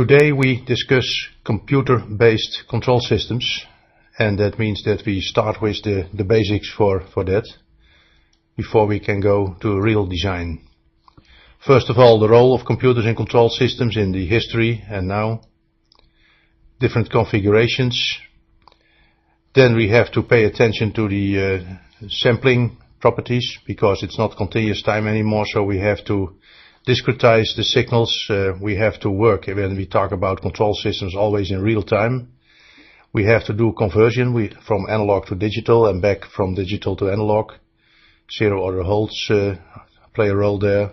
Today we discuss computer-based control systems, and that means that we start with the, the basics for, for that before we can go to real design. First of all, the role of computers in control systems in the history and now. Different configurations. Then we have to pay attention to the uh, sampling properties because it's not continuous time anymore, so we have to discretize the signals. Uh, we have to work when we talk about control systems always in real time. We have to do conversion from analog to digital and back from digital to analog. Zero order holds uh, play a role there.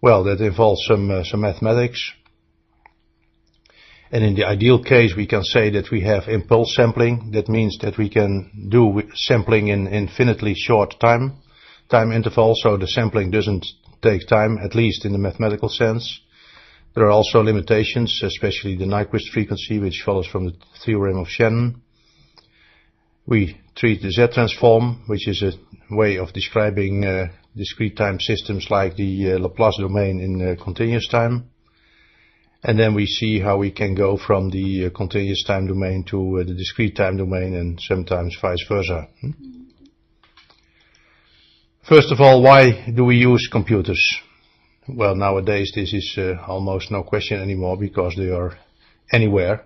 Well, that involves some, uh, some mathematics. And in the ideal case, we can say that we have impulse sampling. That means that we can do sampling in infinitely short time, time interval, so the sampling doesn't take time, at least in the mathematical sense. There are also limitations, especially the Nyquist frequency, which follows from the theorem of Shannon. We treat the Z-transform, which is a way of describing uh, discrete time systems like the uh, Laplace domain in uh, continuous time. And then we see how we can go from the uh, continuous time domain to uh, the discrete time domain and sometimes vice versa. Hmm? First of all, why do we use computers? Well, nowadays this is uh, almost no question anymore because they are anywhere.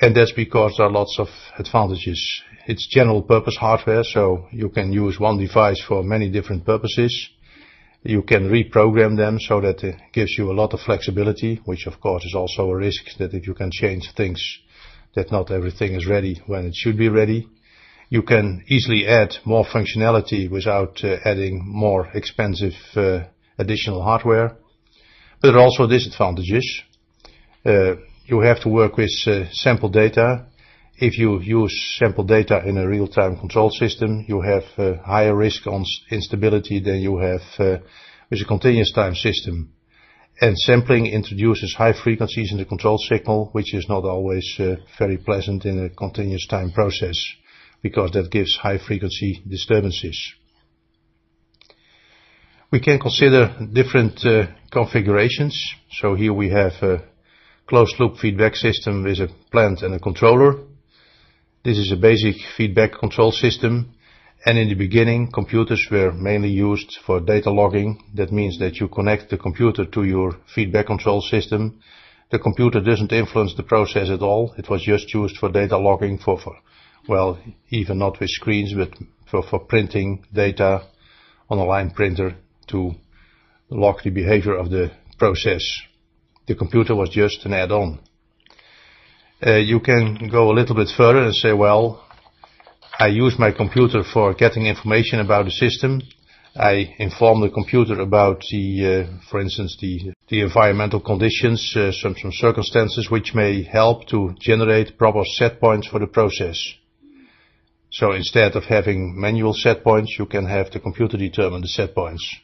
And that's because there are lots of advantages. It's general purpose hardware, so you can use one device for many different purposes. You can reprogram them so that it gives you a lot of flexibility, which of course is also a risk that if you can change things, that not everything is ready when it should be ready. You can easily add more functionality without uh, adding more expensive uh, additional hardware. But there are also disadvantages. Uh, you have to work with sample data. If you use sample data in a real-time control system, you have uh, higher risk on instability than you have with a continuous time system. And sampling introduces high frequencies in the control signal, which is not always very pleasant in a continuous time process, because that gives high frequency disturbances. We can consider different uh, configurations. So here we have a closed loop feedback system with a plant and a controller. This is a basic feedback control system. And in the beginning, computers were mainly used for data logging. That means that you connect the computer to your feedback control system. The computer doesn't influence the process at all. It was just used for data logging for, for well, even not with screens, but for, for printing data on a line printer to log the behavior of the process the computer was just an add-on. Uh, you can go a little bit further and say, well, I use my computer for getting information about the system. I inform the computer about the, uh, for instance, the, the environmental conditions, uh, some, some circumstances which may help to generate proper set points for the process. So instead of having manual set points, you can have the computer determine the set points.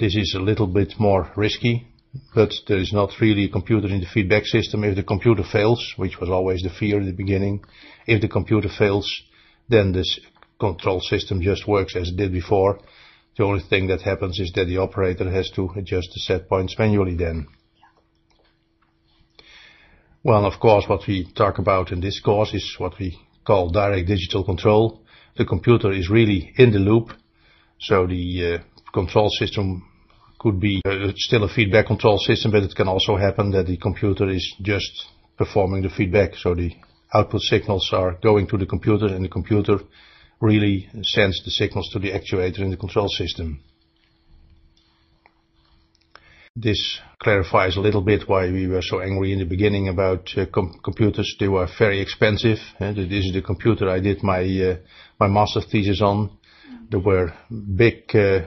This is a little bit more risky, but there is not really a computer in the feedback system. If the computer fails, which was always the fear in the beginning, if the computer fails, then this control system just works as it did before. The only thing that happens is that the operator has to adjust the set points manually then. Well, of course, what we talk about in this course is what we call direct digital control. The computer is really in the loop, so the uh, control system could be uh, still a feedback control system, but it can also happen that the computer is just performing the feedback. So the output signals are going to the computer and the computer really sends the signals to the actuator in the control system. This clarifies a little bit why we were so angry in the beginning about uh, com computers. They were very expensive. Uh, this is the computer I did my uh, my master thesis on. There were big uh,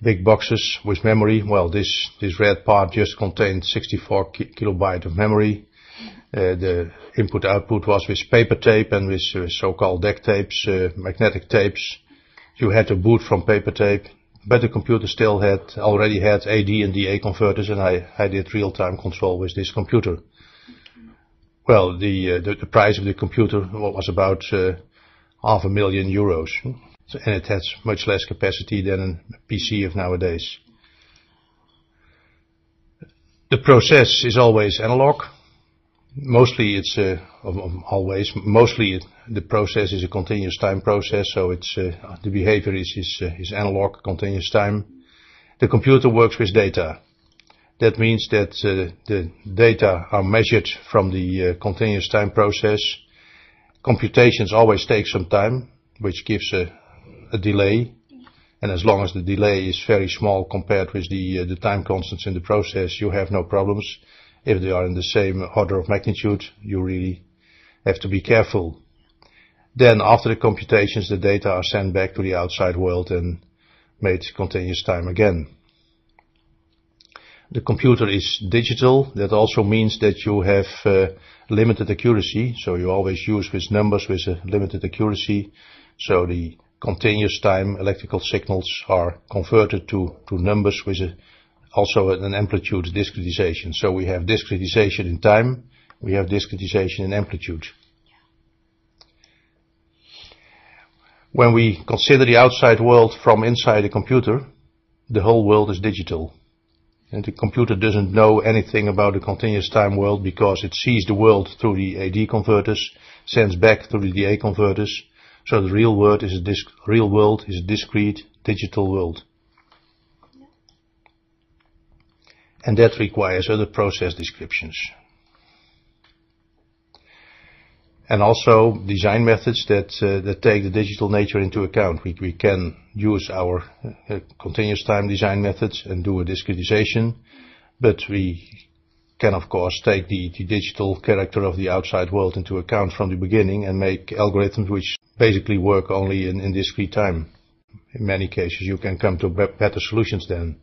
big boxes with memory. Well, this, this red part just contained 64 ki kilobyte of memory. Uh, the input output was with paper tape and with uh, so-called DECtapes, magnetic tapes. You had to boot from paper tape, but the computer still had already had AD and DA converters, and I, I did real-time control with this computer. Well, the, uh, the, the price of the computer was about uh, half a million euros and it has much less capacity than a PC of nowadays. The process is always analog. Mostly it's uh, always mostly the process is a continuous time process, so it's uh, the behavior uh, is analog, continuous time. The computer works with data. That means that uh, the data are measured from the continuous time process. Computations always take some time, which gives a, delay. And as long as the delay is very small compared with the time constants in the process, you have no problems. If they are in the same order of magnitude, you really have to be careful. Then after the computations, the data are sent back to the outside world and made continuous time again. The computer is digital. That also means that you have uh, limited accuracy. So you always use with numbers with a limited accuracy. So the continuous time electrical signals are converted to, to numbers with a, also an amplitude discretization. So we have discretization in time, we have discretization in amplitude. When we consider the outside world from inside the computer, the whole world is digital. And the computer doesn't know anything about the continuous time world because it sees the world through the AD converters, sends back through the DA converters. So the real world is a disc, real world is a discrete digital world. And that requires other process descriptions. And also design methods that uh, that take the digital nature into account. We we can use our uh, continuous time design methods and do a discretization, but we can of course take the, the digital character of the outside world into account from the beginning and make algorithms which basically work only in, in discrete time. In many cases you can come to better solutions then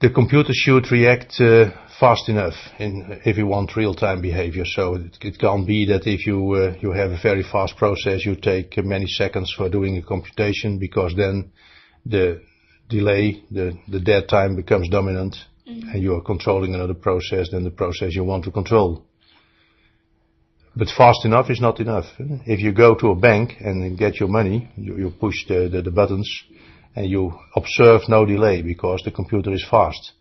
the computer should react uh, fast enough in, if you want real-time behavior. So it, it, can't be that if you uh, you have a very fast process, you take many seconds for doing a computation because then the delay, the, the dead time becomes dominant mm-hmm. and you are controlling another process than the process you want to control. But fast enough is not enough. If you go to a bank and get your money, you, you push the, the, the buttons, and you observe no delay because the computer is fast.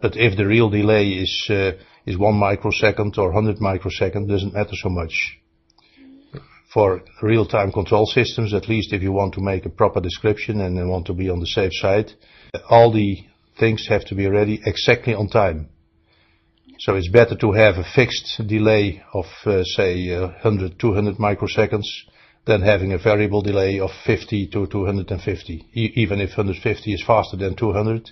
But if the real delay is uh, is one microsecond or 100 microseconds, doesn't matter so much. For real-time control systems, at least if you want to make a proper description and want to be on the safe side, all the things have to be ready exactly on time. So it's better to have a fixed delay of, uh, say, uh, 100, 200 microseconds than having a variable delay of 50 to 250. E even if 150 is faster than 200, mm.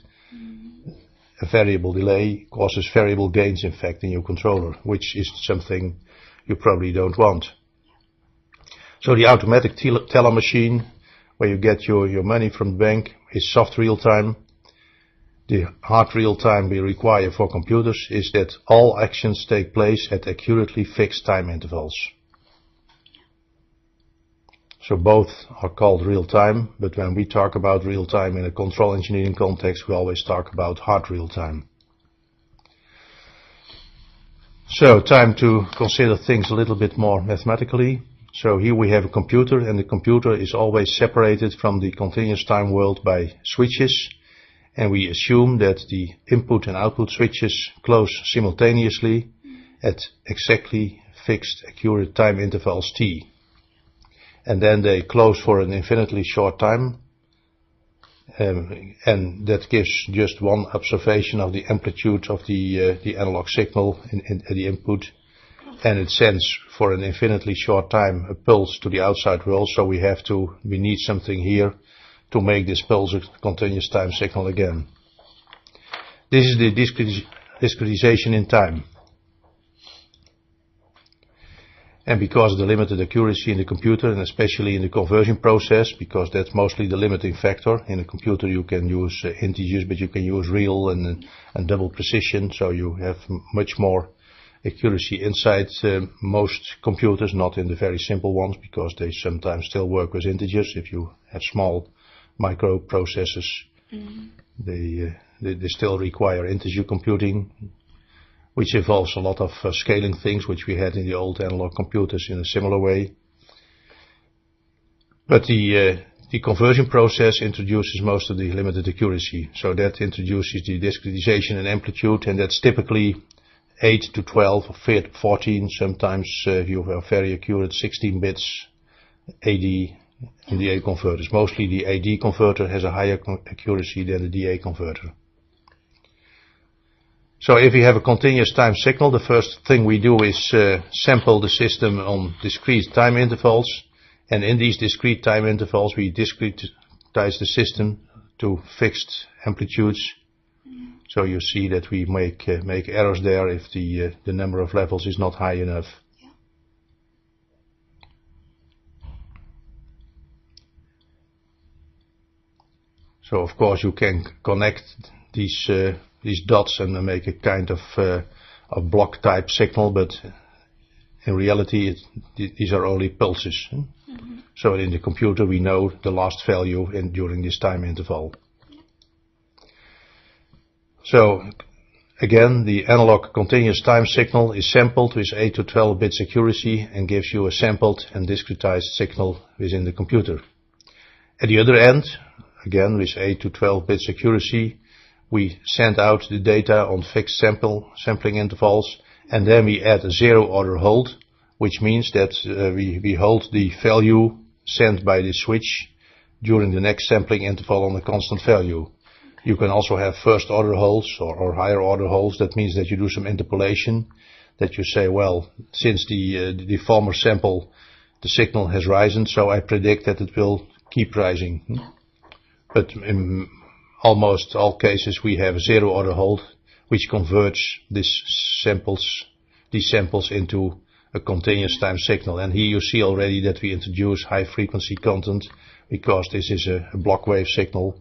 A variable delay causes variable gains, in fact, in your controller, which is something you probably don't want. So the automatic teller machine, where you get your, your money from the bank, is soft real time. The hard real time we require for computers is that all actions take place at accurately fixed time intervals. So both are called real time, but when we talk about real time in a control engineering context, we always talk about hard real time. So time to consider things a little bit more mathematically. So here we have a computer and the computer is always separated from the continuous time world by switches and we assume that the input and output switches close simultaneously at exactly fixed accurate time intervals t and then they close for an infinitely short time. Um, and that gives just one observation of the amplitude of the uh, the analog signal in, in, in the input, and it sends for an infinitely short time a pulse to the outside world. So we have to we need something here to make this pulse a continuous time signal again. This is the discretization in time. And because of the limited accuracy in the computer and especially in the conversion process, because that's mostly the limiting factor. In a computer you can use uh, integers, but you can use real and, and double precision, so you have much more accuracy inside uh, most computers, not in the very simple ones, because they sometimes still work with integers. If you have small microprocessors, mm -hmm. they, uh, they, they still require integer computing which involves a lot of uh, scaling things which we had in the old analog computers in a similar way. But the, uh, the conversion process introduces most of the limited accuracy. So that introduces the discretization and amplitude, and that's typically 8 to 12 or 14, sometimes uh, you have very accurate 16 bits AD in the A converters. Mostly the AD converter has a higher accuracy than the DA converter. So if we have a continuous time signal, the first thing we do is uh, sample the system on discrete time intervals and in these discrete time intervals, we discretize the system to fixed amplitudes. So you see that we make uh, make errors there if the uh, the number of levels is not high enough. Yeah. So of course you can connect these uh, these dots and make a kind of uh, a block type signal, but in reality it, these are only pulses. Hmm? Mm-hmm. So in the computer we know the last value in, during this time interval. So again, the analog continuous time signal is sampled with 8 to 12 bits accuracy and gives you a sampled and discretized signal within the computer. At the other end, again with 8 to 12 bits accuracy, we send out the data on fixed sample sampling intervals and then we add a zero order hold which means that uh, we, we hold the value sent by the switch during the next sampling interval on a constant value. You can also have first order holds or, or higher order holds. That means that you do some interpolation, that you say, well, since the, uh, the former sample, the signal has risen, so I predict that it will keep rising. Hmm? But in almost all cases we have zero order hold, which converts these samples, these samples into a continuous time signal. And here you see already that we introduce high frequency content because this is a, a block wave signal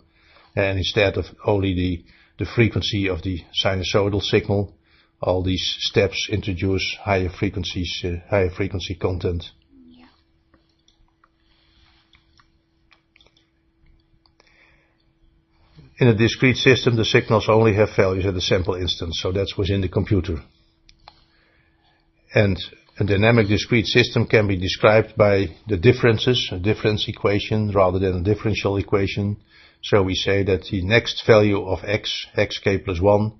and instead of only the, the frequency of the sinusoidal signal, all these steps introduce higher frequencies, uh, higher frequency content. In a discrete system, the signals only have values at the sample instants, so that's within the computer. And a dynamic discrete system can be described by the differences, a difference equation rather than a differential equation. So we say that the next value of x, xk plus 1,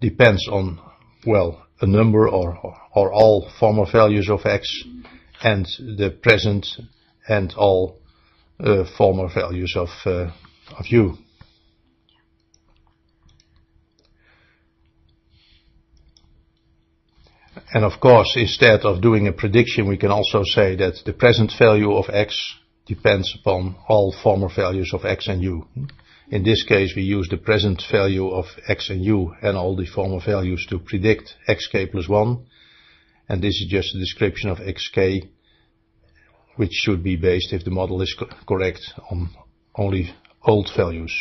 depends on, well, a number or, or all former values of x and the present and all uh, former values of, uh, of u. And of course, instead of doing a prediction, we can also say that the present value of x depends upon all former values of x and u. In this case, we use the present value of x and u and all the former values to predict xk plus 1. And this is just a description of xk, which should be based, if the model is co correct, on only old values.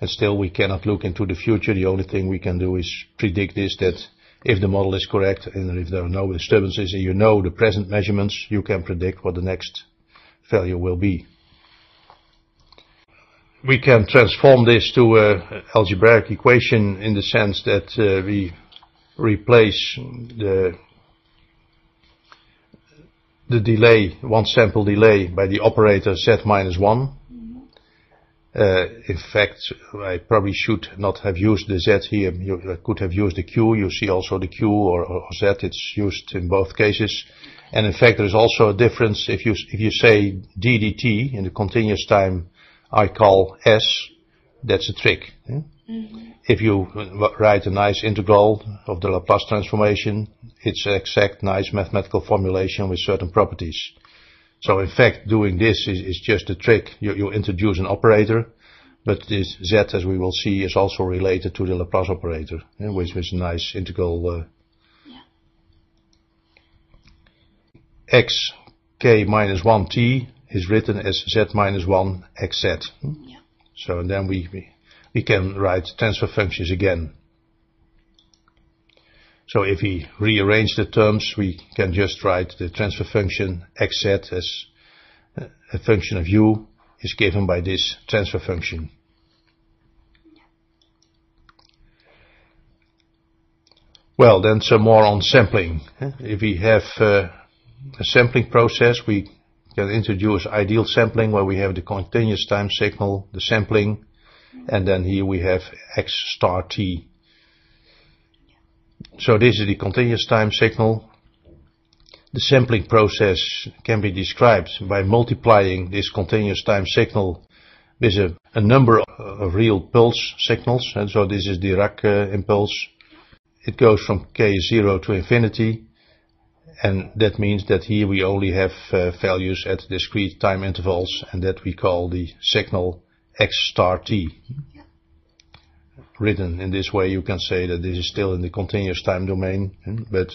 And still, we cannot look into the future. The only thing we can do is predict this, that if the model is correct and if there are no disturbances and you know the present measurements, you can predict what the next value will be. We can transform this to an algebraic equation in the sense that uh, we replace the the delay, one sample delay by the operator z minus 1 uh, in fact, I probably should not have used the Z here. You I could have used the Q. You see also the Q or, or, Z. It's used in both cases. And in fact, there is also a difference if you if you say DDT in the continuous time, I call S. That's a trick. Eh? Mm-hmm. If you write a nice integral of the Laplace transformation, it's an exact, nice mathematical formulation with certain properties. So in fact, doing this is, is just a trick. You, you introduce an operator, but this z, as we will see, is also related to the Laplace operator, yeah, which is a nice integral. Uh, yeah. x k minus 1t is written as z minus 1 xz. Yeah. So then we, we, we can write transfer functions again. So if we rearrange the terms, we can just write the transfer function xz as a function of u is given by this transfer function. Well, then some more on sampling. If we have uh, a sampling process, we can introduce ideal sampling where we have the continuous time signal, the sampling, and then here we have x star t. So this is the continuous time signal. The sampling process can be described by multiplying this continuous time signal with a, a number of real pulse signals. And so this is Dirac uh, impulse. It goes from k0 to infinity and that means that here we only have uh, values at discrete time intervals and that we call the signal x star t. Written in this way you can say that this is still in the continuous time domain hmm, but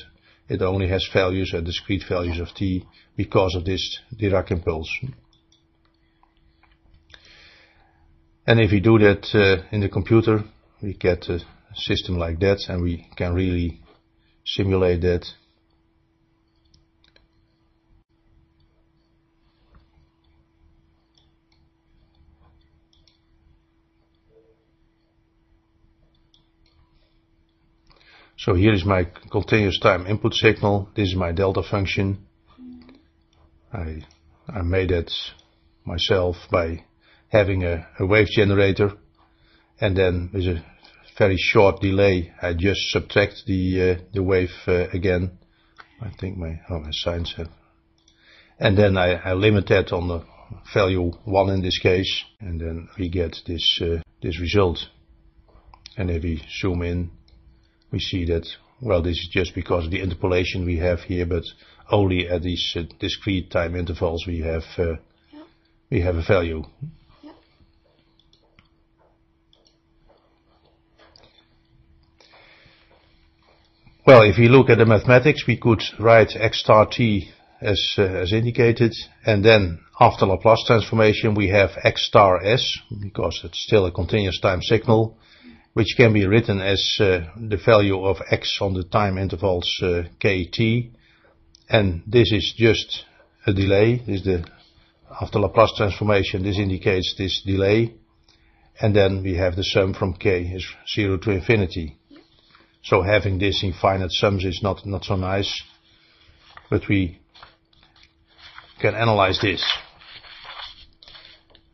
it only has values at discrete values of t because of this Dirac impulse. And if we do that uh, in the computer we get a system like that and we can really simulate that So here is my continuous time input signal. This is my delta function. I, I made it myself by having a, a wave generator and then with a very short delay I just subtract the uh, the wave uh, again. I think my oh my signs have and then I, I limit that on the value 1 in this case and then we get this uh, this result and if we zoom in we see that, well, this is just because of the interpolation we have here, but only at these uh, discrete time intervals we have uh, yeah. we have a value. Yeah. Well, if we look at the mathematics, we could write x star t as uh, as indicated, and then after Laplace transformation we have x star s because it's still a continuous time signal which can be written as uh, the value of x on the time intervals uh, kt. And this is just a delay. This is the after Laplace transformation this indicates this delay. And then we have the sum from k is 0 to infinity. So having this in finite sums is not not so nice. But we can analyze this.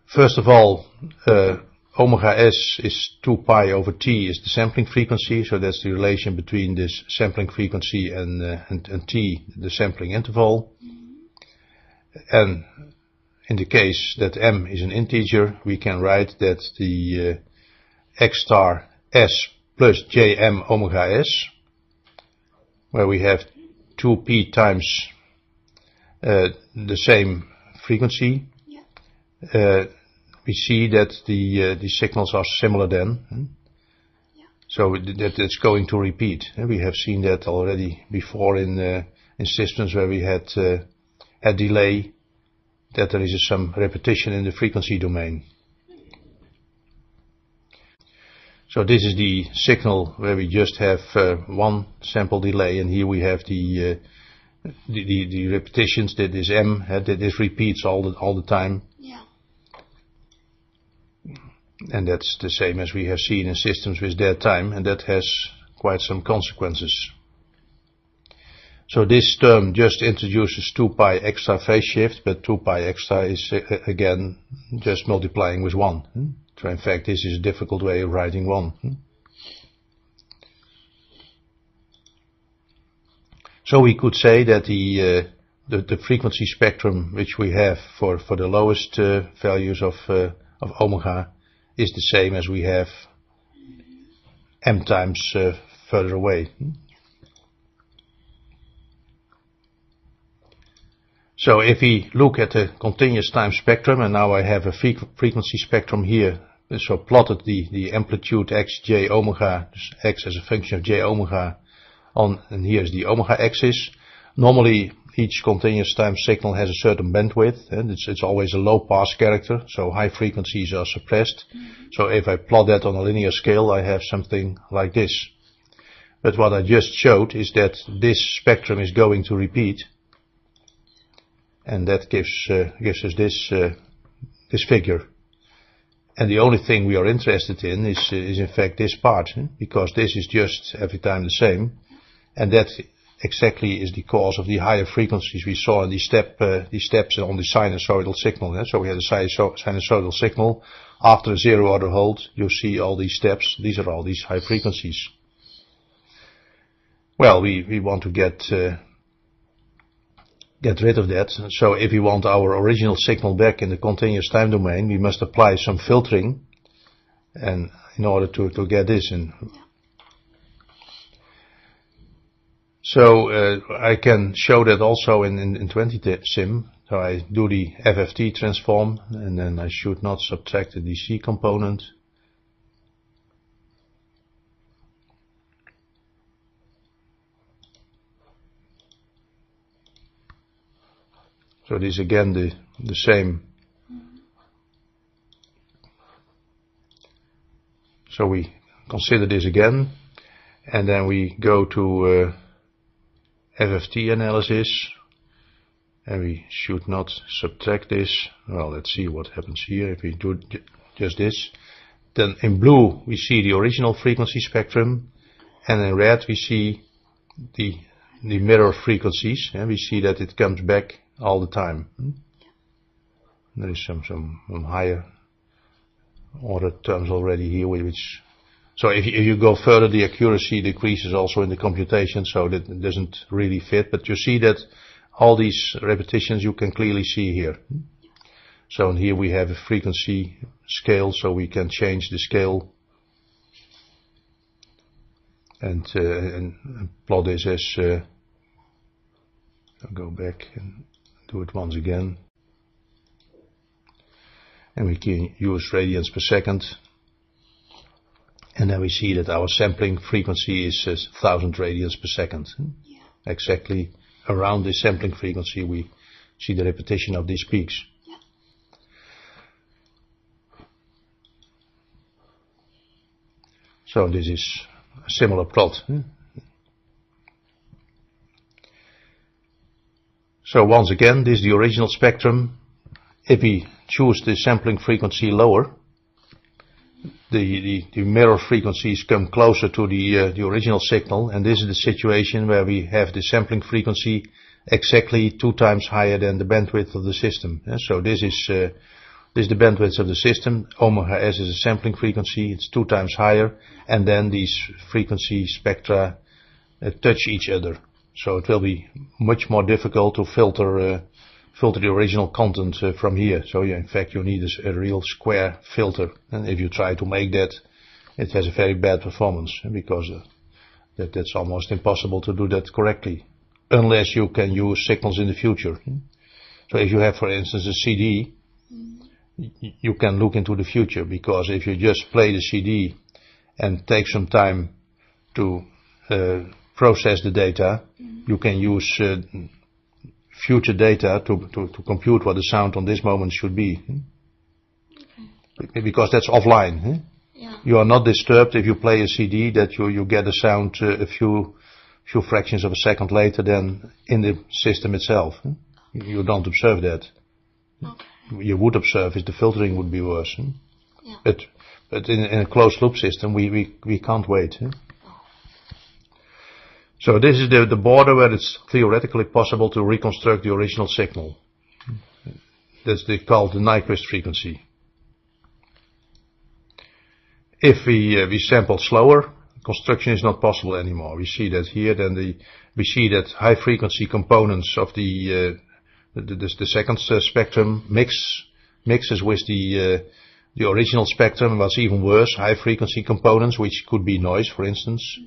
First of all uh, omega s is 2 pi over t is the sampling frequency, so that's the relation between this sampling frequency and, uh, and, and t, the sampling interval. And in the case that m is an integer, we can write that the uh, x star s plus jm omega s, where we have 2p times uh, the same frequency, yeah. We see that the uh, the signals are similar then. So that it's going to repeat. We have seen that already before in uh, in systems where we had uh, a delay, that there is some repetition in the frequency domain. So this is the signal where we just have uh, one sample delay, and here we have the uh, the, the, the repetitions that is m that this repeats all the all the time. And that's the same as we have seen in systems with dead time, and that has quite some consequences. So this term just introduces 2 pi extra phase shift, but 2 pi extra is uh, again just multiplying with 1. Hmm? So in fact this is a difficult way of writing 1. Hmm? So we could say that the, uh, the, the frequency spectrum which we have for for the lowest uh, values of uh, of omega is the same as we have m times uh, further away. So if we look at the continuous time spectrum, and now I have a frequency spectrum here, so plotted the, the amplitude x j omega, x as a function of j omega, on, and here's the omega axis. Normally each continuous time signal has a certain bandwidth and it's, it's always a low pass character so high frequencies are suppressed. Mm -hmm. so if I plot that on a linear scale I have something like this. But what I just showed is that this spectrum is going to repeat and that gives uh, gives us this uh, this figure. And the only thing we are interested in is is in fact this part because this is just every time the same and that exactly is the cause of the higher frequencies we saw in the step, uh, the steps on the sinusoidal signal. So we had a sinusoidal signal. After a zero order hold, you see all these steps. These are all these high frequencies. Well, we, we want to get, uh, get rid of that. So if we want our original signal back in the continuous time domain, we must apply some filtering and in order to, to get this in. So uh, I can show that also in, in, in 20-sim. So I do the FFT transform and then I should not subtract the DC component. So this again the, the same. So we consider this again and then we go to uh, FFT analysis and we should not subtract this. Well, let's see what happens here if we do just this. Then in blue we see the original frequency spectrum and in red we see the the mirror frequencies and we see that it comes back all the time. Hmm? There is some, some, some higher order terms already here which so if you, if you go further, the accuracy decreases also in the computation, so that doesn't really fit. But you see that all these repetitions you can clearly see here. So here we have a frequency scale, so we can change the scale and, uh, and plot this as. Uh, go back and do it once again. And we can use radians per second and then we see that our sampling frequency is 1000 radians per second. Hmm? Yeah. Exactly around this sampling frequency we see the repetition of these peaks. Yeah. So this is a similar plot. Hmm? So once again, this is the original spectrum. If we choose the sampling frequency lower, the, the, the mirror frequencies come closer to the, uh, the original signal, and this is the situation where we have the sampling frequency exactly two times higher than the bandwidth of the system. Yeah, so this is uh, this is the bandwidth of the system. Omega s is a sampling frequency; it's two times higher, and then these frequency spectra uh, touch each other. So it will be much more difficult to filter uh, filter the original content uh, from here. So in fact, you need a, a, real square filter. And if you try to make that, it has a very bad performance because uh, that, that's almost impossible to do that correctly. Unless you can use signals in the future. So if you have, for instance, a CD, you can look into the future because if you just play the CD and take some time to uh, process the data, you can use uh, future data to, to, to compute what the sound on this moment should be. Hmm? Okay. Because that's offline. Hmm? Yeah. You are not disturbed if you play a CD that you, you get a sound uh, a few few fractions of a second later than in the system itself. Hmm? You don't observe that. Okay. You would observe if the filtering would be worse. Yeah. But but in, in a closed loop system we, we, we can't wait. So this is the, the border where it's theoretically possible to reconstruct the original signal. That's the, called the Nyquist frequency. If we, uh, we sample slower, construction is not possible anymore. We see that here, then the, we see that high frequency components of the, uh, the, the, the, second uh, spectrum mix, mixes with the, uh, the original spectrum was even worse, high frequency components, which could be noise, for instance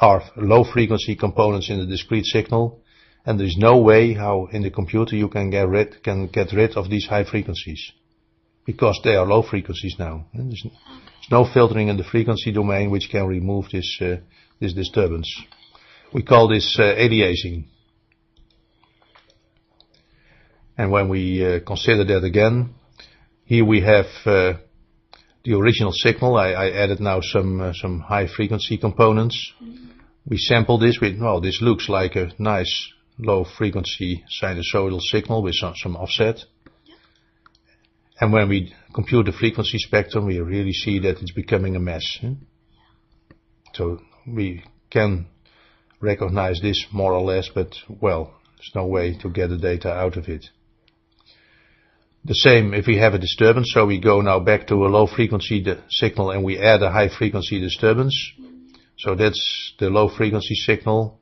are low frequency components in the discrete signal and there is no way how in the computer you can get rid, can get rid of these high frequencies because they are low frequencies now. There's, there's no filtering in the frequency domain which can remove this, uh, this disturbance. We call this uh, aliasing. And when we uh, consider that again, here we have uh, the original signal. I, I added now some uh, some high frequency components. Mm -hmm we sample this with, well, this looks like a nice low frequency sinusoidal signal with some, some offset. And when we compute the frequency spectrum, we really see that it's becoming a mess. Hmm? So we can recognize this more or less, but well, there's no way to get the data out of it. The same if we have a disturbance, so we go now back to a low frequency signal and we add a high frequency disturbance. Mm-hmm. So that's the low frequency signal.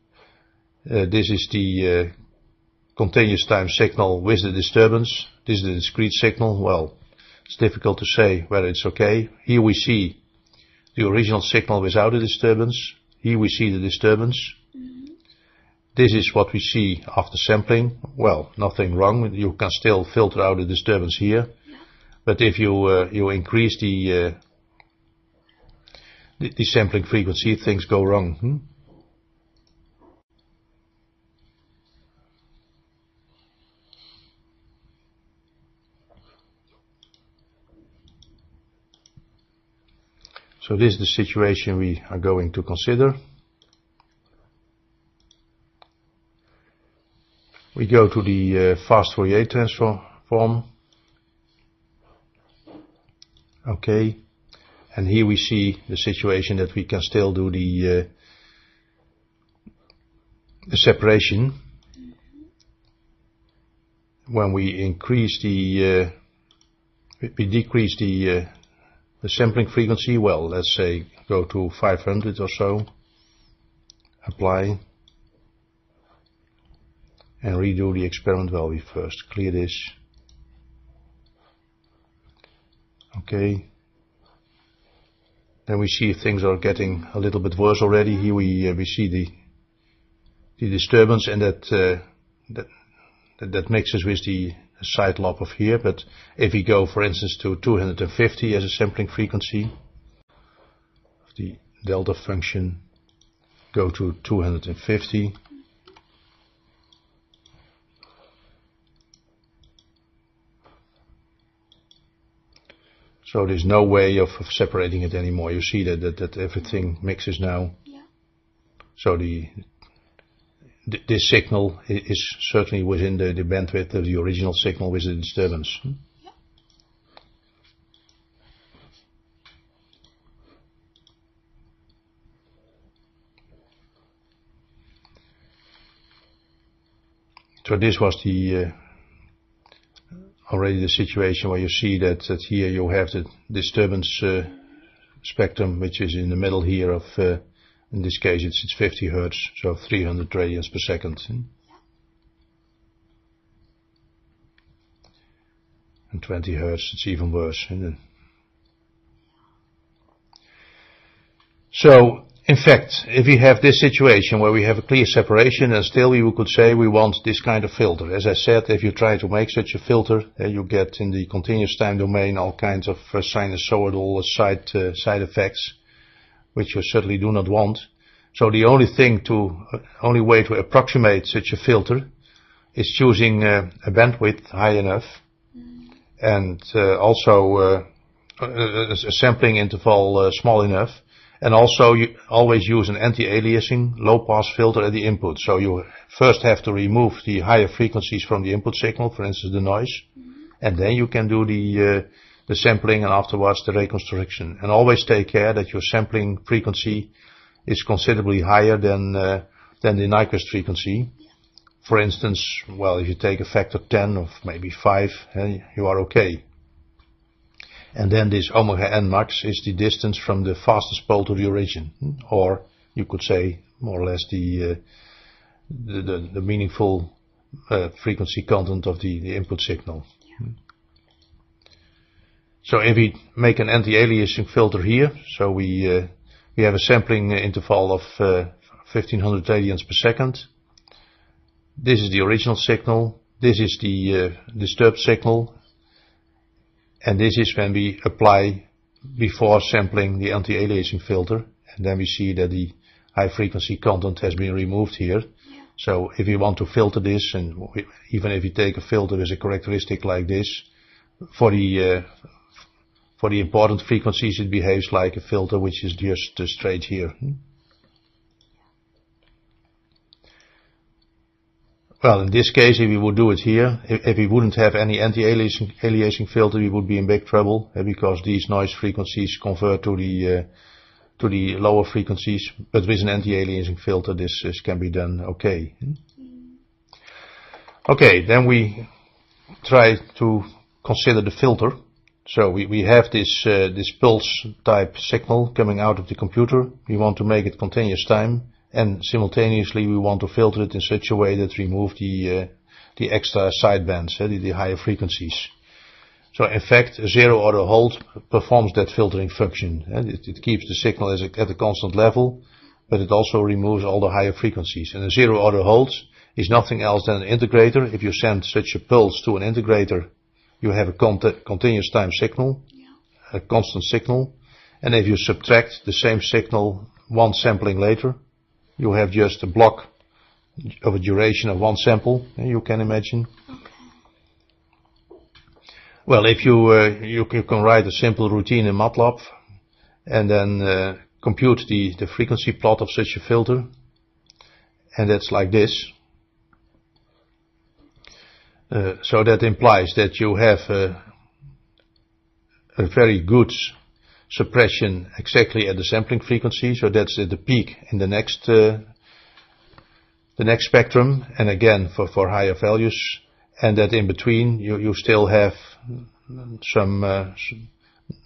Uh, this is the uh, continuous time signal with the disturbance. This is the discrete signal. Well, it's difficult to say whether it's okay. Here we see the original signal without a disturbance. Here we see the disturbance. This is what we see after sampling. Well, nothing wrong. You can still filter out the disturbance here. But if you uh, you increase the, uh, the, sampling frequency, things go wrong. Hmm? So this is the situation we are going to consider. We go to the uh, fast Fourier transform. Okay. And here we see the situation that we can still do the, uh, the separation. When we increase the, uh, we decrease the, uh, the sampling frequency, well, let's say go to 500 or so, apply and redo the experiment. Well we first clear this. Okay then we see things are getting a little bit worse already. Here we uh, we see the the disturbance and that uh, that, that mixes with the side lobe of here. But if we go for instance to 250 as a sampling frequency the delta function go to 250 So there's no way of, of separating it anymore. You see that, that, that everything mixes now. Yeah. So the, th this signal is certainly within the, the bandwidth of the original signal with the disturbance. Yeah. So this was the uh, already the situation where you see that, here you have the disturbance uh, spectrum, which is in the middle here of, uh, in this case it's, it's 50 hertz, so 300 radians per second. And 20 hertz, it's even worse. So in fact, if we have this situation where we have a clear separation and still we could say we want this kind of filter. As I said, if you try to make such a filter, uh, you get in the continuous time domain all kinds of uh, sinusoidal side, uh, side effects, which you certainly do not want. So the only thing to, only way to approximate such a filter is choosing uh, a bandwidth high enough and uh, also a sampling interval small enough and also you always use an anti-aliasing low pass filter at the input. So you first have to remove the higher frequencies from the input signal, for instance the noise, mm -hmm. and then you can do the, uh, the sampling and afterwards the reconstruction. And always take care that your sampling frequency is considerably higher than, uh, than the Nyquist frequency. For instance, well, if you take a factor 10 or maybe 5, eh, you are okay. And then this omega n max is the distance from the fastest pole to the origin. Or you could say more or less the, uh, the, the, the, meaningful uh, frequency content of the, the input signal. So if we make an anti-aliasing filter here, so we, uh, we have a sampling interval of 1500 uh, radians per second. This is the original signal. This is the uh, disturbed signal and this is when we apply before sampling the anti-aliasing filter. And then we see that the high frequency content has been removed here. Yeah. So if you want to filter this, and we, even if you take a filter with a characteristic like this, for the uh, for the important frequencies it behaves like a filter which is just uh, straight here. Well, in this case, if we would do it here, if, if we wouldn't have any anti-aliasing aliasing filter, we would be in big trouble uh, because these noise frequencies convert to the uh, to the lower frequencies, but with an anti-aliasing filter this, this can be done okay. Okay, then we try to consider the filter. So we, we have this, uh, this pulse type signal coming out of the computer. We want to make it continuous time and simultaneously we want to filter it in such a way that remove the, uh, the extra sidebands, uh, the, the higher frequencies. So in fact, a zero order hold performs that filtering function. It, it keeps the signal a, at a constant level, but it also removes all the higher frequencies. And a zero order hold is nothing else than an integrator. If you send such a pulse to an integrator, you have a continuous time signal, yeah. a constant signal. And if you subtract the same signal one sampling later, you have just a block of a duration of one sample, you can imagine. Okay. Well, if you, uh, you, you can write a simple routine in MATLAB and then uh, compute the, the frequency plot of such a filter. And that's like this. Uh, so that implies that you have a, a very good suppression exactly at the sampling frequency. So that's at the peak in the next uh, the next spectrum, and again for for higher values, and that in between you you still have some, uh,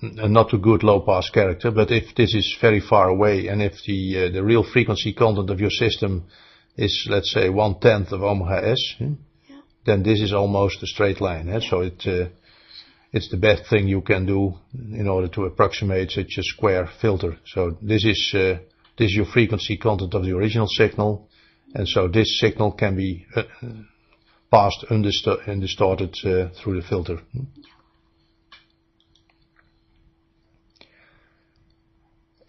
not too good low pass character. But if this is very far away, and if the uh, the real frequency content of your system is let's say one tenth of omega s, hmm, yeah. then this is almost a straight line. Eh? So it uh, it's the best thing you can do in order to approximate such a square filter. So this is uh, this is your frequency content of the original signal, and so this signal can be uh, passed undistorted uh, through the filter.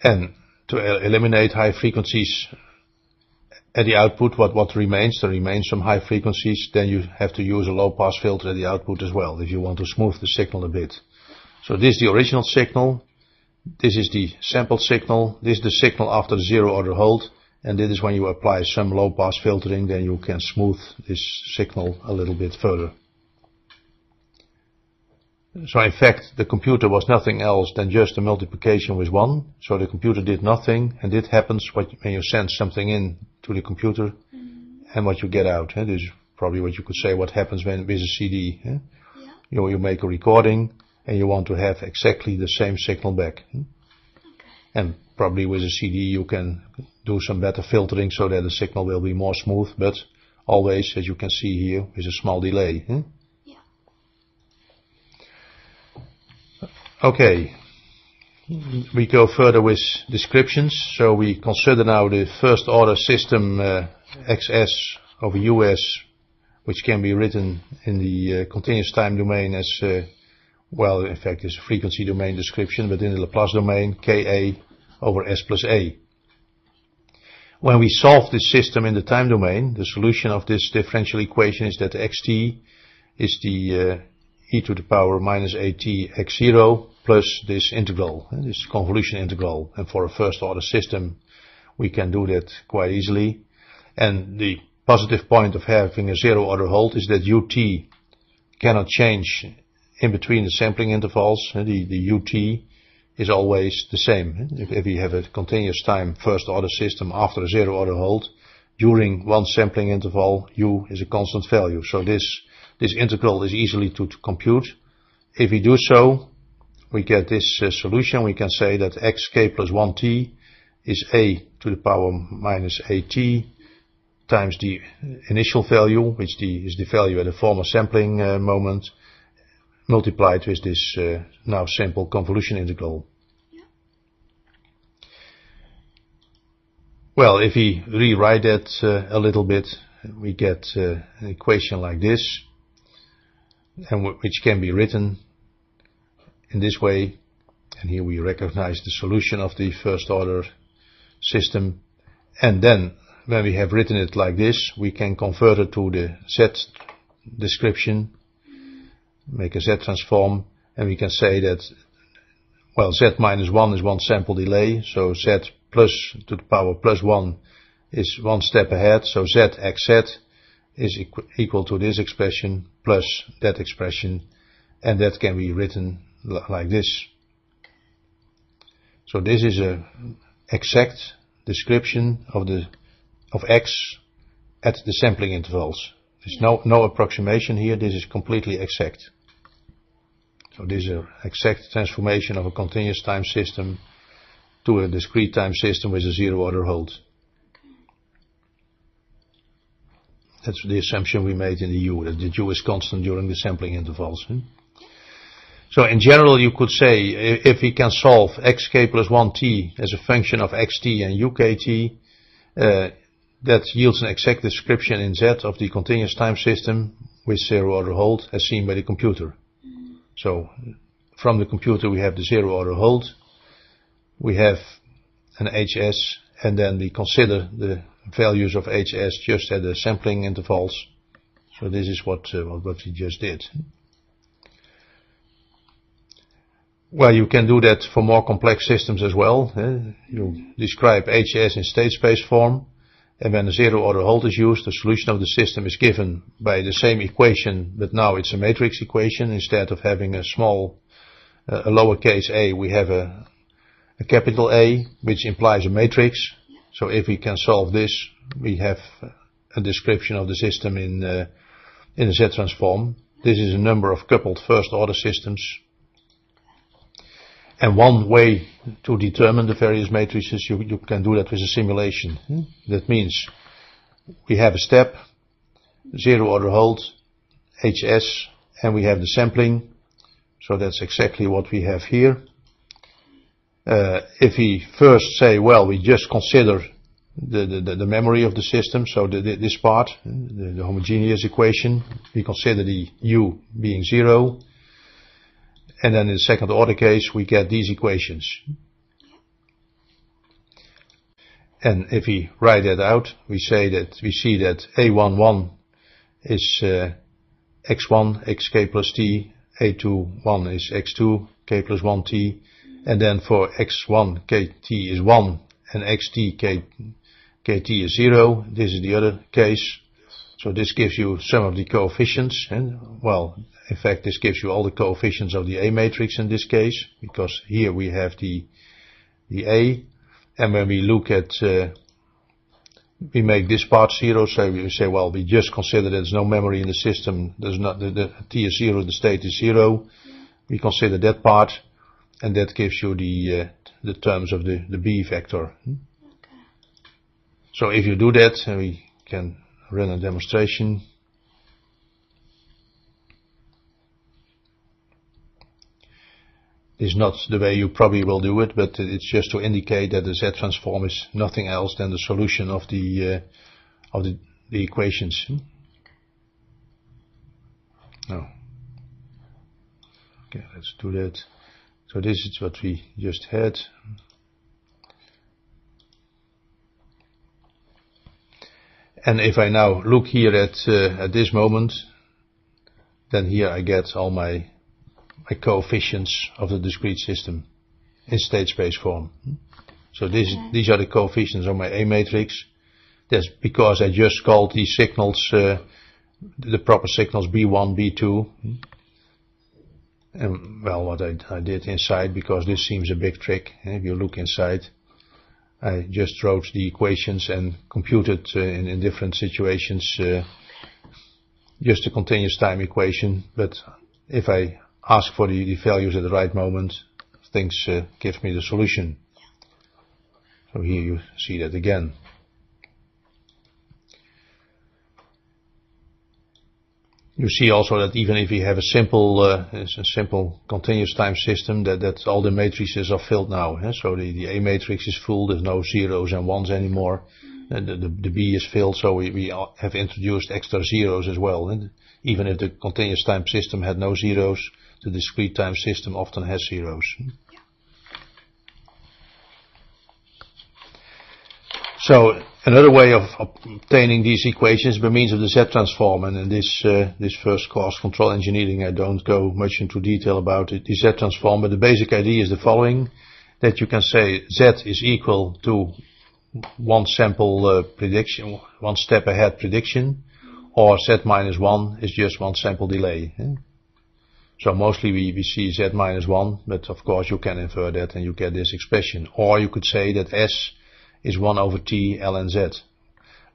And to eliminate high frequencies at the output, what, remains, there remains some high frequencies, then you have to use a low pass filter at the output as well, if you want to smooth the signal a bit. So this is the original signal, this is the sampled signal, this is the signal after zero order hold, and this is when you apply some low pass filtering, then you can smooth this signal a little bit further. So in fact, the computer was nothing else than just a multiplication with 1. So the computer did nothing, and it happens when you send something in to the computer mm. and what you get out. Eh? This is probably what you could say what happens when with a CD. Eh? Yeah. You, know, you make a recording and you want to have exactly the same signal back. Eh? Okay. And probably with a CD you can do some better filtering so that the signal will be more smooth, but always, as you can see here, with a small delay. Okay. We go further with descriptions. So we consider now the first order system uh, XS over US, which can be written in the uh, continuous time domain as, uh, well, in fact, it's a frequency domain description, but in the Laplace domain, Ka over S plus A. When we solve this system in the time domain, the solution of this differential equation is that xt is the uh, e to the power minus at x0 plus this integral, eh, this convolution integral. And for a first order system, we can do that quite easily. And the positive point of having a zero order hold is that ut cannot change in between the sampling intervals. Eh, the, the ut is always the same. Eh. If, if we have a continuous time first order system after a zero order hold, during one sampling interval, u is a constant value. So this, this integral is easily to, to compute. If we do so, we get this uh, solution, we can say that xk plus 1t is a to the power minus at times the initial value, which the, is the value at the former sampling uh, moment, multiplied with this uh, now simple convolution integral. Yeah. Well, if we rewrite that uh, a little bit, we get uh, an equation like this, and which can be written in this way, and here we recognize the solution of the first order system, and then when we have written it like this, we can convert it to the Z description, make a Z transform, and we can say that, well, Z minus 1 is one sample delay, so Z plus to the power plus 1 is one step ahead, so Z xz is equ equal to this expression plus that expression, and that can be written like this. So this is a exact description of the of x at the sampling intervals. There's no no approximation here. This is completely exact. So this is an exact transformation of a continuous time system to a discrete time system with a zero order hold. That's the assumption we made in the U, that the U is constant during the sampling intervals. Hmm? So in general, you could say if we can solve xk plus 1t as a function of xt and ukt, uh, that yields an exact description in Z of the continuous time system with zero order hold as seen by the computer. So from the computer we have the zero order hold, we have an HS and then we consider the values of HS just at the sampling intervals. So this is what, uh, what we just did. Well, you can do that for more complex systems as well. Eh? You describe HS in state space form, and when a zero order hold is used, the solution of the system is given by the same equation, but now it's a matrix equation. Instead of having a small, uh, a lowercase a, we have a, a capital A, which implies a matrix. So if we can solve this, we have a description of the system in, uh, in a Z-transform. This is a number of coupled first-order systems. And one way to determine the various matrices, you, you can do that with a simulation. Hmm? That means we have a step, zero order hold, HS, and we have the sampling. So that's exactly what we have here. Uh, if we first say, well, we just consider the, the, the memory of the system, so the, the, this part, the, the homogeneous equation, we consider the u being zero, and then in the second order case we get these equations. And if we write that out, we say that we see that A11 is uh, x1 xk plus t, A21 is x2 k plus 1t, and then for x1 kt is 1 and xt kt is 0. This is the other case. So this gives you some of the coefficients. And well, in fact, this gives you all the coefficients of the A matrix in this case, because here we have the the A, and when we look at uh, we make this part zero, so we say, well, we just consider there's no memory in the system, there's not the, the t is zero, the state is zero. We consider that part, and that gives you the uh, the terms of the, the B vector. Okay. So if you do that, and we can run a demonstration. Is not the way you probably will do it, but it's just to indicate that the Z transform is nothing else than the solution of the uh, of the, the equations. No. Okay, let's do that. So this is what we just had. If I now look here at uh, at this moment, then here I get all my my coefficients of the discrete system in state space form. So these are the coefficients of my A matrix. That's because I just called these signals uh, the proper signals B1, B2. And well, what I, I did inside, because this seems a big trick, if you look inside, I just wrote the equations and computed uh, in, in, different situations uh, just a continuous time equation. But if I ask for the, the values at the right moment, things uh, give me the solution. So here you see that again. You see also that even if you have a simple, uh, a simple continuous time system, that, that all the matrices are filled now. Eh? So the, the A matrix is full, there's no zeros and ones anymore. And the, the, the B is filled, so we, we have introduced extra zeros as well. And even if the continuous time system had no zeros, the discrete time system often has zeros. So another way of obtaining these equations by means of the Z-transform, and in this uh, this first course, control engineering, I don't go much into detail about it, the Z-transform, but the basic idea is the following, that you can say Z is equal to one sample uh, prediction, one step ahead prediction, or Z minus one is just one sample delay. Eh? So mostly we, we see z minus 1, but of course you can infer that and you get this expression. Or you could say that s is 1 over t ln z.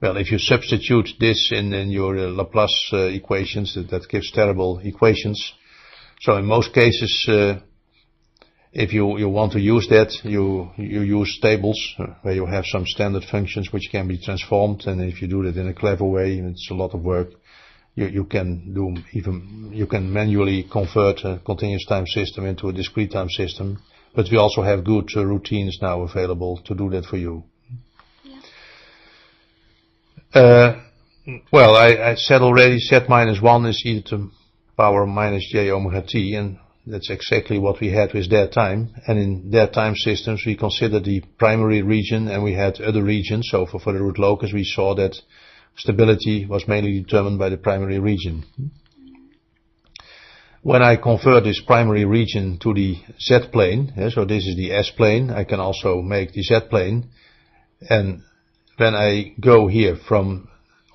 Well, if you substitute this in, in your uh, Laplace uh, equations, that, that gives terrible equations. So in most cases, uh, if you, you want to use that, you, you use tables uh, where you have some standard functions which can be transformed. And if you do that in a clever way, it's a lot of work. You, you can do even, you can manually convert a continuous time system into a discrete time system. But we also have good uh, routines now available to do that for you. Uh, well, I, said already z minus 1 is e to the power minus j omega t, and that's exactly what we had with that time. And in that time systems, we considered the primary region and we had other regions. So for, for the root locus, we saw that stability was mainly determined by the primary region. When I convert this primary region to the z-plane, yeah, so this is the s-plane, I can also make the z-plane, and when I go here from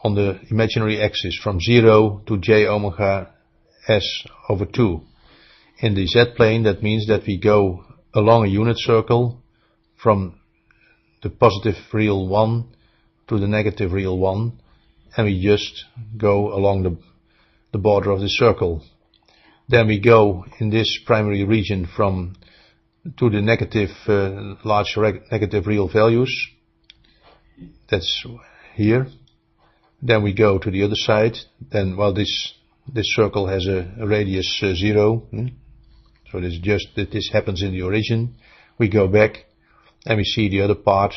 on the imaginary axis from 0 to j omega s over 2 in the z-plane that means that we go along a unit circle from the positive real 1 to the negative real 1 and we just go along the, the border of the circle. Then we go in this primary region from to the negative uh, large negative real values that's here. Then we go to the other side. Then, well, this this circle has a, a radius uh, zero. Hmm? So this just that this happens in the origin. We go back and we see the other part.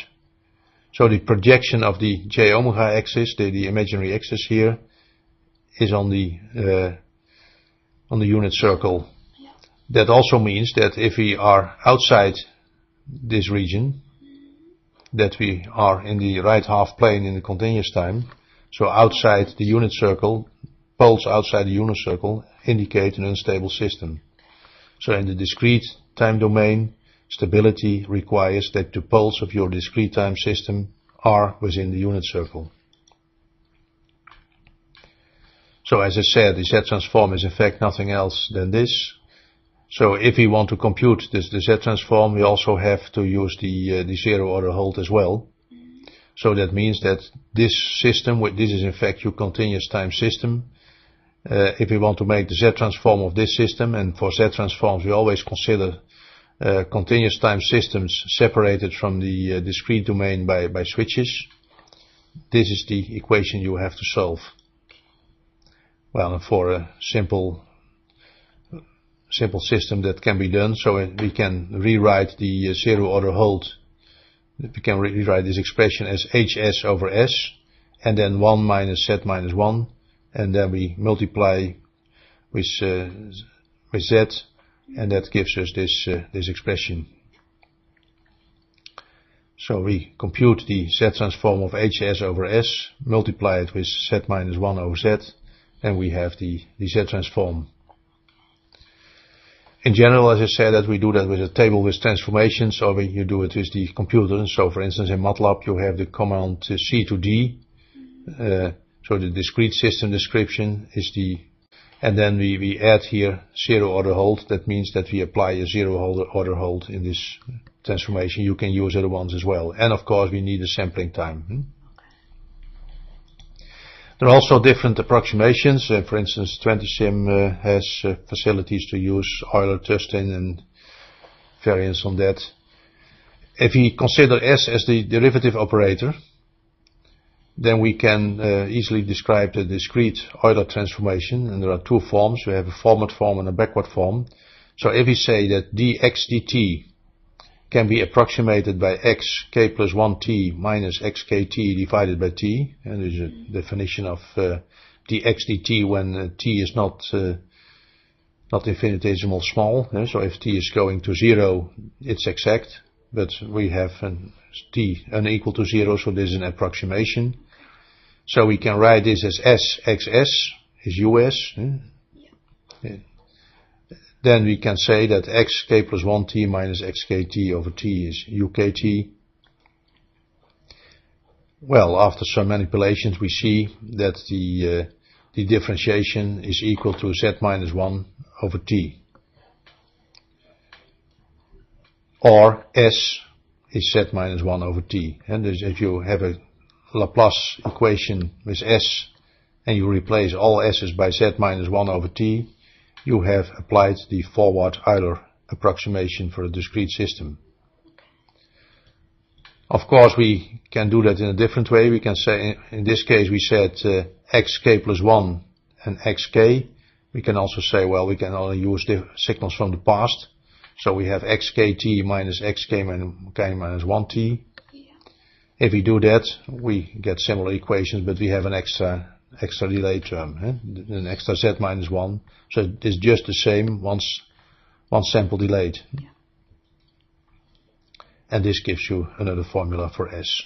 So the projection of the j omega axis, the, the imaginary axis here, is on the uh, on the unit circle. That also means that if we are outside this region, that we are in the right half plane in the continuous time. So outside the unit circle, poles outside the unit circle indicate an unstable system. So in the discrete time domain, stability requires that the poles of your discrete time system are within the unit circle. So as I said, the Z transform is in fact nothing else than this. So if we want to compute this, the Z transform, we also have to use the, uh, the zero order hold as well. So that means that this system, this is in fact your continuous time system. Uh, if we want to make the Z transform of this system, and for Z transforms we always consider uh, continuous time systems separated from the uh, discrete domain by, by switches. This is the equation you have to solve. Well, for a simple simple system that can be done. So we can rewrite the uh, zero order hold. We can re rewrite this expression as hs over s, and then 1 minus z minus 1, and then we multiply with, uh, with z, and that gives us this, uh, this expression. So we compute the z transform of hs over s, multiply it with z minus 1 over z, and we have the, the z transform in general, as I said, that we do that with a table with transformations, or you do it with the computer. So, for instance, in MATLAB, you have the command C to D. Uh, so the discrete system description is the, and then we, we add here zero order hold. That means that we apply a zero order, hold in this transformation. You can use other ones as well. And of course, we need a sampling time. There are also different approximations. Uh, for instance, 20-sim uh, has uh, facilities to use Euler-Tustin and variants on that. If we consider S as the derivative operator, then we can uh, easily describe the discrete Euler transformation, and there are two forms. We have a forward form and a backward form. So if we say that dx dt can be approximated by x k plus 1t minus xkt divided by t. And there's a definition of uh, dx dt when uh, t is not uh, not infinitesimal small. Uh, so if t is going to zero, it's exact. But we have an t unequal to zero, so this is an approximation. So we can write this as s xs is us. Uh, then we can say that xk plus 1t minus xkt over t is ukt. Well, after some manipulations, we see that the uh, the differentiation is equal to z minus 1 over t. Or S is z minus 1 over t. And if you have a Laplace equation with S and you replace all S's by z minus 1 over t, you have applied the forward Euler approximation for a discrete system. Of course, we can do that in a different way. We can say, in this case, we said uh, xk plus 1 and xk. We can also say, well, we can only use the signals from the past. So we have xkt minus xk minus 1t. If we do that, we get similar equations, but we have an extra extra delay term, eh? an extra z minus 1. So it's just the same once one sample delayed. Yeah. And this gives you another formula for S.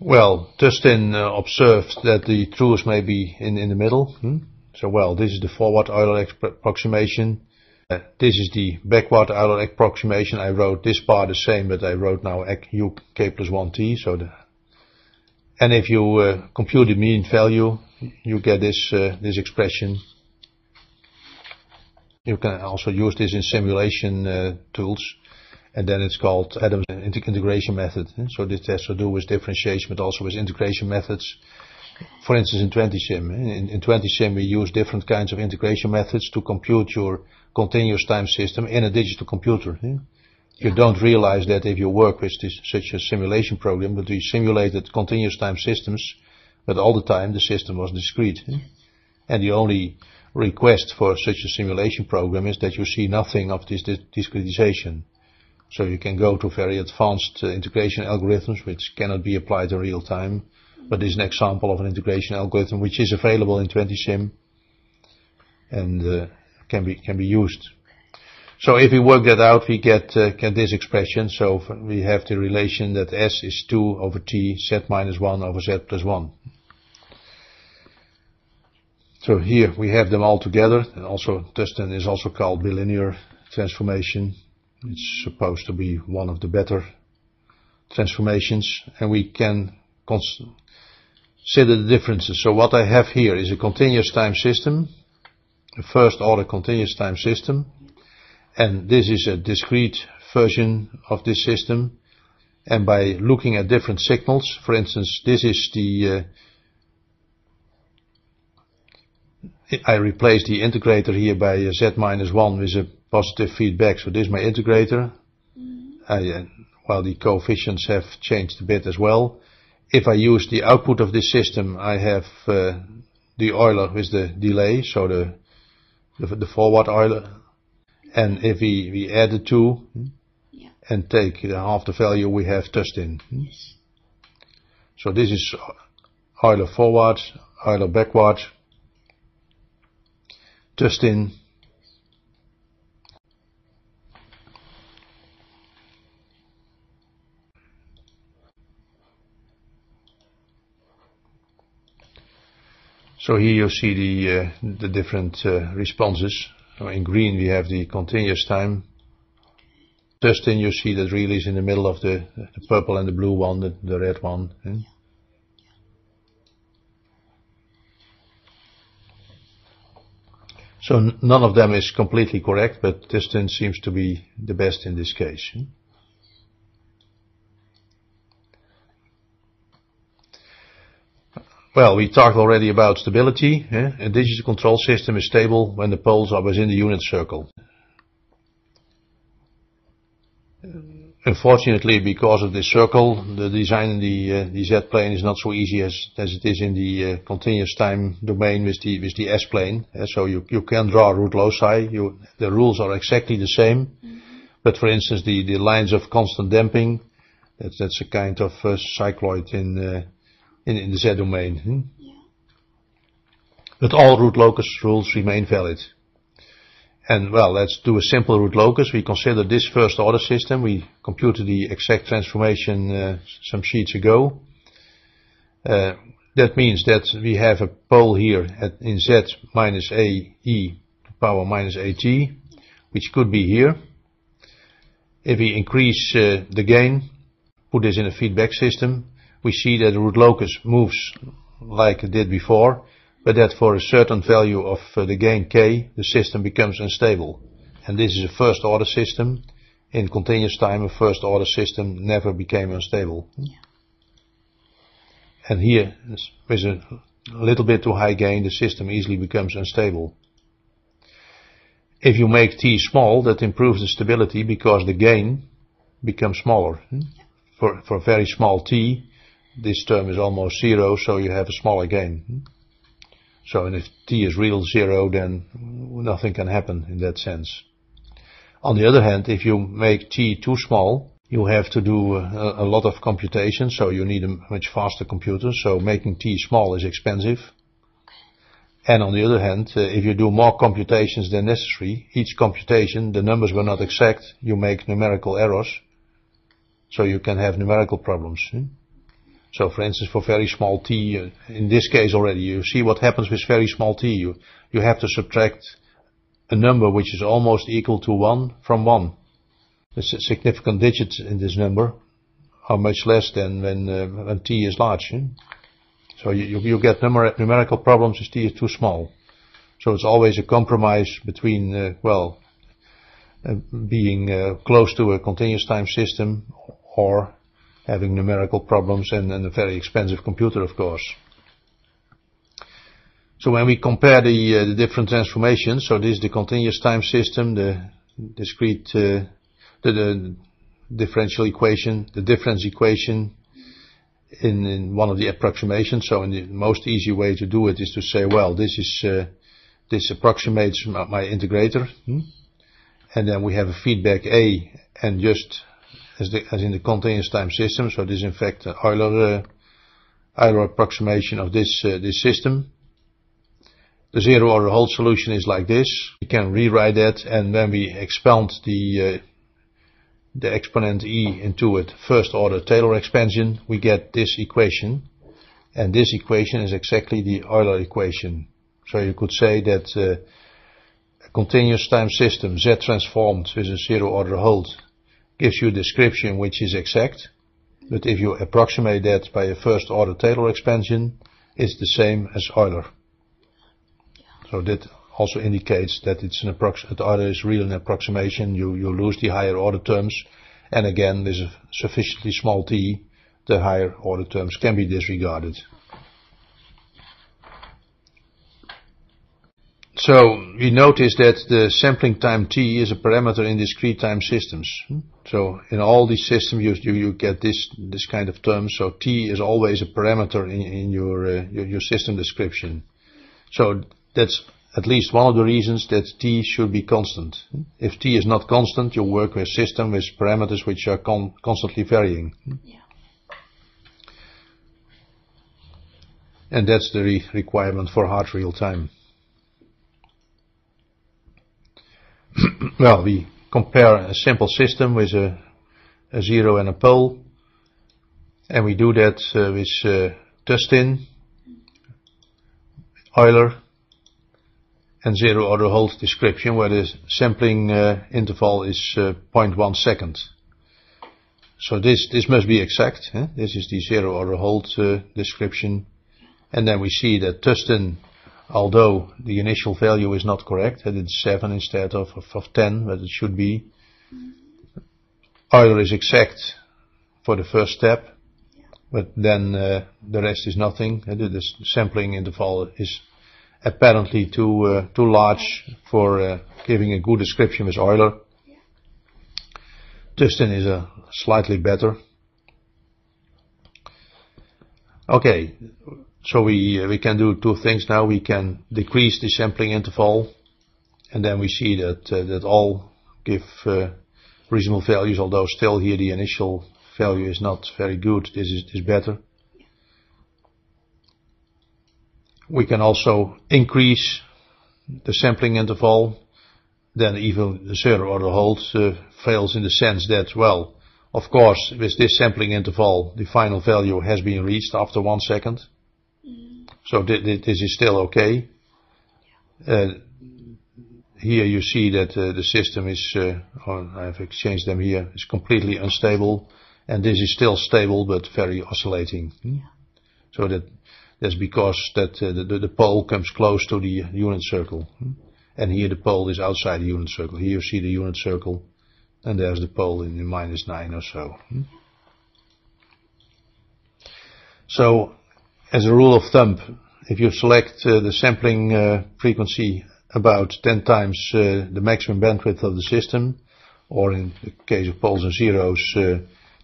Well, Tustin uh, observed that the truth may be in, in the middle. Hmm? So, well, this is the forward Euler approximation. Uh, this is the backward Euler approximation. I wrote this part the same, but I wrote now u k plus 1t. So the, if you uh, compute the mean value, you get this uh, this expression. You can also use this in simulation uh, tools, and then it's called Adams integration method. So this has to do with differentiation, but also with integration methods. For instance, in 20-sim. In, in 20-sim, we use different kinds of integration methods to compute your continuous time system in a digital computer. You don't realize that if you work with this, such a simulation program, but we simulated continuous time systems, but all the time the system was discrete. Yeah. And the only request for such a simulation program is that you see nothing of this discretization. So you can go to very advanced uh, integration algorithms which cannot be applied in real time, but is an example of an integration algorithm which is available in 20-sim and uh, can be can be used. So if we work that out, we get uh, this expression. So we have the relation that S is 2 over T, Z minus 1 over Z plus 1. So here we have them all together. And also Tustin is also called bilinear transformation. It's supposed to be one of the better transformations. And we can consider the differences. So what I have here is a continuous time system a first order continuous time system. And this is a discrete version of this system. And by looking at different signals, for instance, this is the, uh, I replace the integrator here by z minus 1 with a positive feedback. So this is my integrator. Mm-hmm. I, uh, well, the coefficients have changed a bit as well. If I use the output of this system, I have uh, the Euler with the delay, so the the, the forward Euler. And if we, we add the two yeah. and take half the value, we have Tustin. Yes. So this is Euler forward, Euler backward, Tustin. So here you see the, uh, the different uh, responses. So in green we have the continuous time. Tustin you see that really is in the middle of the, the purple and the blue one, the, the red one. Eh? So none of them is completely correct, but Tustin seems to be the best in this case. Eh? Well, we talked already about stability. Eh? A digital control system is stable when the poles are within the unit circle. Unfortunately, because of this circle, the design in the, uh, the Z-plane is not so easy as, as it is in the uh, continuous time domain with the, with the S-plane. Uh, so you, you can draw root loci. You, the rules are exactly the same. Mm -hmm. But for instance, the, the lines of constant damping, that's, that's a kind of uh, cycloid in, uh, in, in the Z domain. Hmm? Yeah. But all root locus rules remain valid. And well, let's do a simple root locus. We consider this first order system. We computed the exact transformation uh, some sheets ago. Uh, that means that we have a pole here at, in Z minus A e to power minus AT, which could be here. If we increase uh, the gain, put this in a feedback system, we see that the root locus moves like it did before, but that for a certain value of uh, the gain k, the system becomes unstable. And this is a first order system. In continuous time, a first order system never became unstable. Yeah. And here, with a little bit too high gain, the system easily becomes unstable. If you make t small, that improves the stability because the gain becomes smaller. Hmm? For, for very small t, this term is almost zero, so you have a smaller gain. So and if t is real zero, then nothing can happen in that sense. On the other hand, if you make t too small, you have to do a, a lot of computation, so you need a much faster computer, so making t small is expensive. And on the other hand, uh, if you do more computations than necessary, each computation, the numbers were not exact, you make numerical errors, so you can have numerical problems. Hmm? So for instance, for very small t, uh, in this case already, you see what happens with very small t. You, you have to subtract a number which is almost equal to 1 from 1. The significant digits in this number are much less than when, uh, when t is large. Hmm? So you, you get numer numerical problems if t is too small. So it's always a compromise between, uh, well, uh, being uh, close to a continuous time system or having numerical problems and, and a very expensive computer, of course. So when we compare the, uh, the different transformations, so this is the continuous time system, the discrete, uh, the, the, differential equation, the difference equation in, in, one of the approximations. So in the most easy way to do it is to say, well, this is uh, this approximates my, my integrator, hmm? and then we have a feedback A, and just as, the, as in the continuous time system. So this is in fact Euler, uh, Euler approximation of this, uh, this system. The zero order hold solution is like this. We can rewrite that and when we expand the, uh, the exponent e into a first order Taylor expansion, we get this equation. And this equation is exactly the Euler equation. So you could say that uh, a continuous time system Z transformed with a zero order hold gives you a description which is exact, but if you approximate that by a first order Taylor expansion, it's the same as Euler. So that also indicates that it's an approx Euler is really an approximation. You, you lose the higher order terms, and again, with a sufficiently small t, the higher order terms can be disregarded. So we notice that the sampling time t is a parameter in discrete time systems. Hmm? So in all these systems you, you, get this, this kind of term. So t is always a parameter in, in your, uh, your, your system description. So that's at least one of the reasons that t should be constant. Hmm? If t is not constant, you work with a system with parameters which are con constantly varying. Hmm? Yeah. And that's the re requirement for hard real time. well, we compare a simple system with a, a zero and a pole, and we do that uh, with uh, Tustin, Euler, and zero order hold description, where the sampling uh, interval is uh, 0.1 second. So this this must be exact. This is the zero order hold uh, description, and then we see that Tustin although the initial value is not correct, that it's 7 instead of, of, of 10, but it should be. Euler is exact for the first step, but then uh, the rest is nothing. Uh, the, sampling interval is apparently too uh, too large for uh, giving a good description with Euler. Tustin is a slightly better. Okay, we uh, we can do two things now. We can decrease the sampling interval, and then we see that uh, that all give uh, reasonable values. Although still here the initial value is not very good. This is better. We can also increase the sampling interval. Then even the zero order hold uh, fails in the sense that well, of course, with this sampling interval, the final value has been reached after one second. So this is still okay. Uh, here you see that uh, the system is, uh, I've exchanged them here, is completely unstable, and this is still stable but very oscillating. Hmm? So that That's because that uh, the, the pole comes close to the unit circle. Hmm? And here the pole is outside the unit circle. Here you see the unit circle and there's the pole in the minus 9 or so. Hmm? So as a rule of thumb, if you select uh, the sampling uh, frequency about 10 times uh, the maximum bandwidth of the system, or in the case of poles and zeros, uh,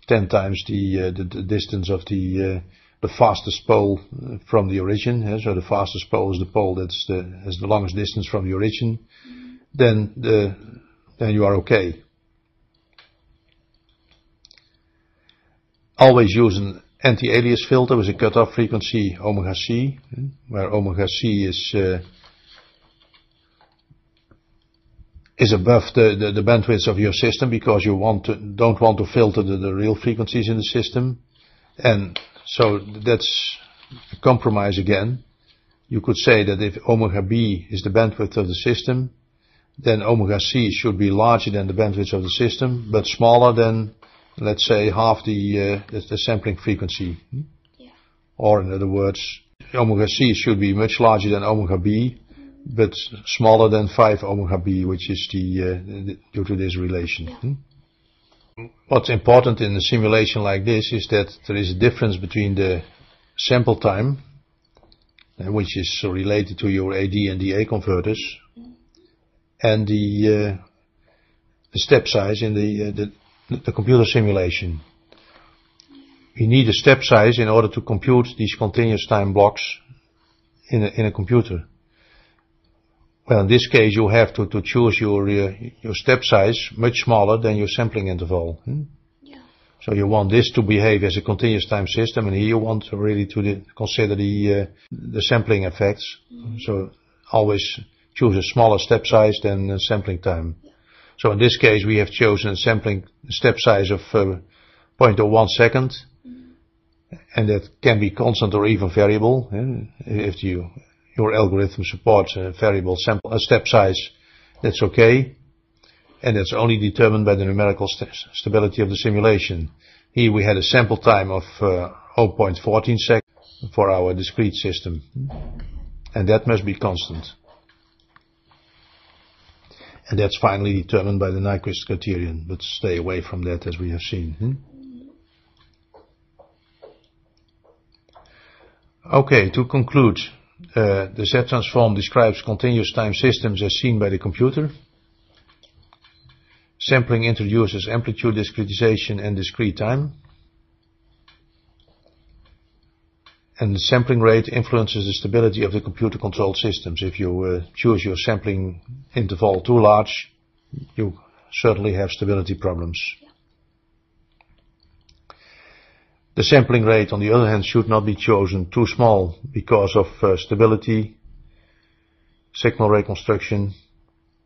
10 times the, distance of the the fastest pole from the origin. So the fastest pole is the pole that's the, has the longest distance from the origin. Then the then you are okay. Always use an anti-alias filter with a cutoff frequency omega c, where omega c is uh, is above the, the, the bandwidth of your system because you want to, don't want to filter the, the real frequencies in the system. And so that's a compromise again. You could say that if omega b is the bandwidth of the system, then omega c should be larger than the bandwidth of the system, but smaller than, let's say, half the, uh, the, sampling frequency. Yeah. Or in other words, omega c should be much larger than omega b, but smaller than 5 omega b, which is the, uh, the due to this relation. Yeah. Hmm? What's important in a simulation like this is that there is a difference between the sample time, uh, which is related to your AD and DA converters, and the, uh, the step size in the, uh, the, the computer simulation. We need a step size in order to compute these continuous time blocks in a, in a computer. Well, in this case, you have to, to choose your, uh, your step size much smaller than your sampling interval. Hmm? Yeah. So you want this to behave as a continuous time system, and here you want really to the, consider the, uh, the sampling effects. Mm-hmm. So always choose a smaller step size than the sampling time. So in this case, we have chosen a sampling step size of uh, 0.01 second, and that can be constant or even variable. If you your algorithm supports a variable sample, a step size, that's okay. And that's only determined by the numerical st stability of the simulation. Here we had a sample time of uh, 0.14 seconds for our discrete system. And that must be constant. And that's finally determined by the Nyquist criterion, but stay away from that as we have seen. Hmm? Okay, to conclude, uh, the Z-transform describes continuous time systems as seen by the computer. Sampling introduces amplitude discretization and discrete time. And the sampling rate influences the stability of the computer-controlled systems. If you uh, choose your sampling interval too large, you certainly have stability problems. The sampling rate, on the other hand, should not be chosen too small because of uh, stability, signal reconstruction,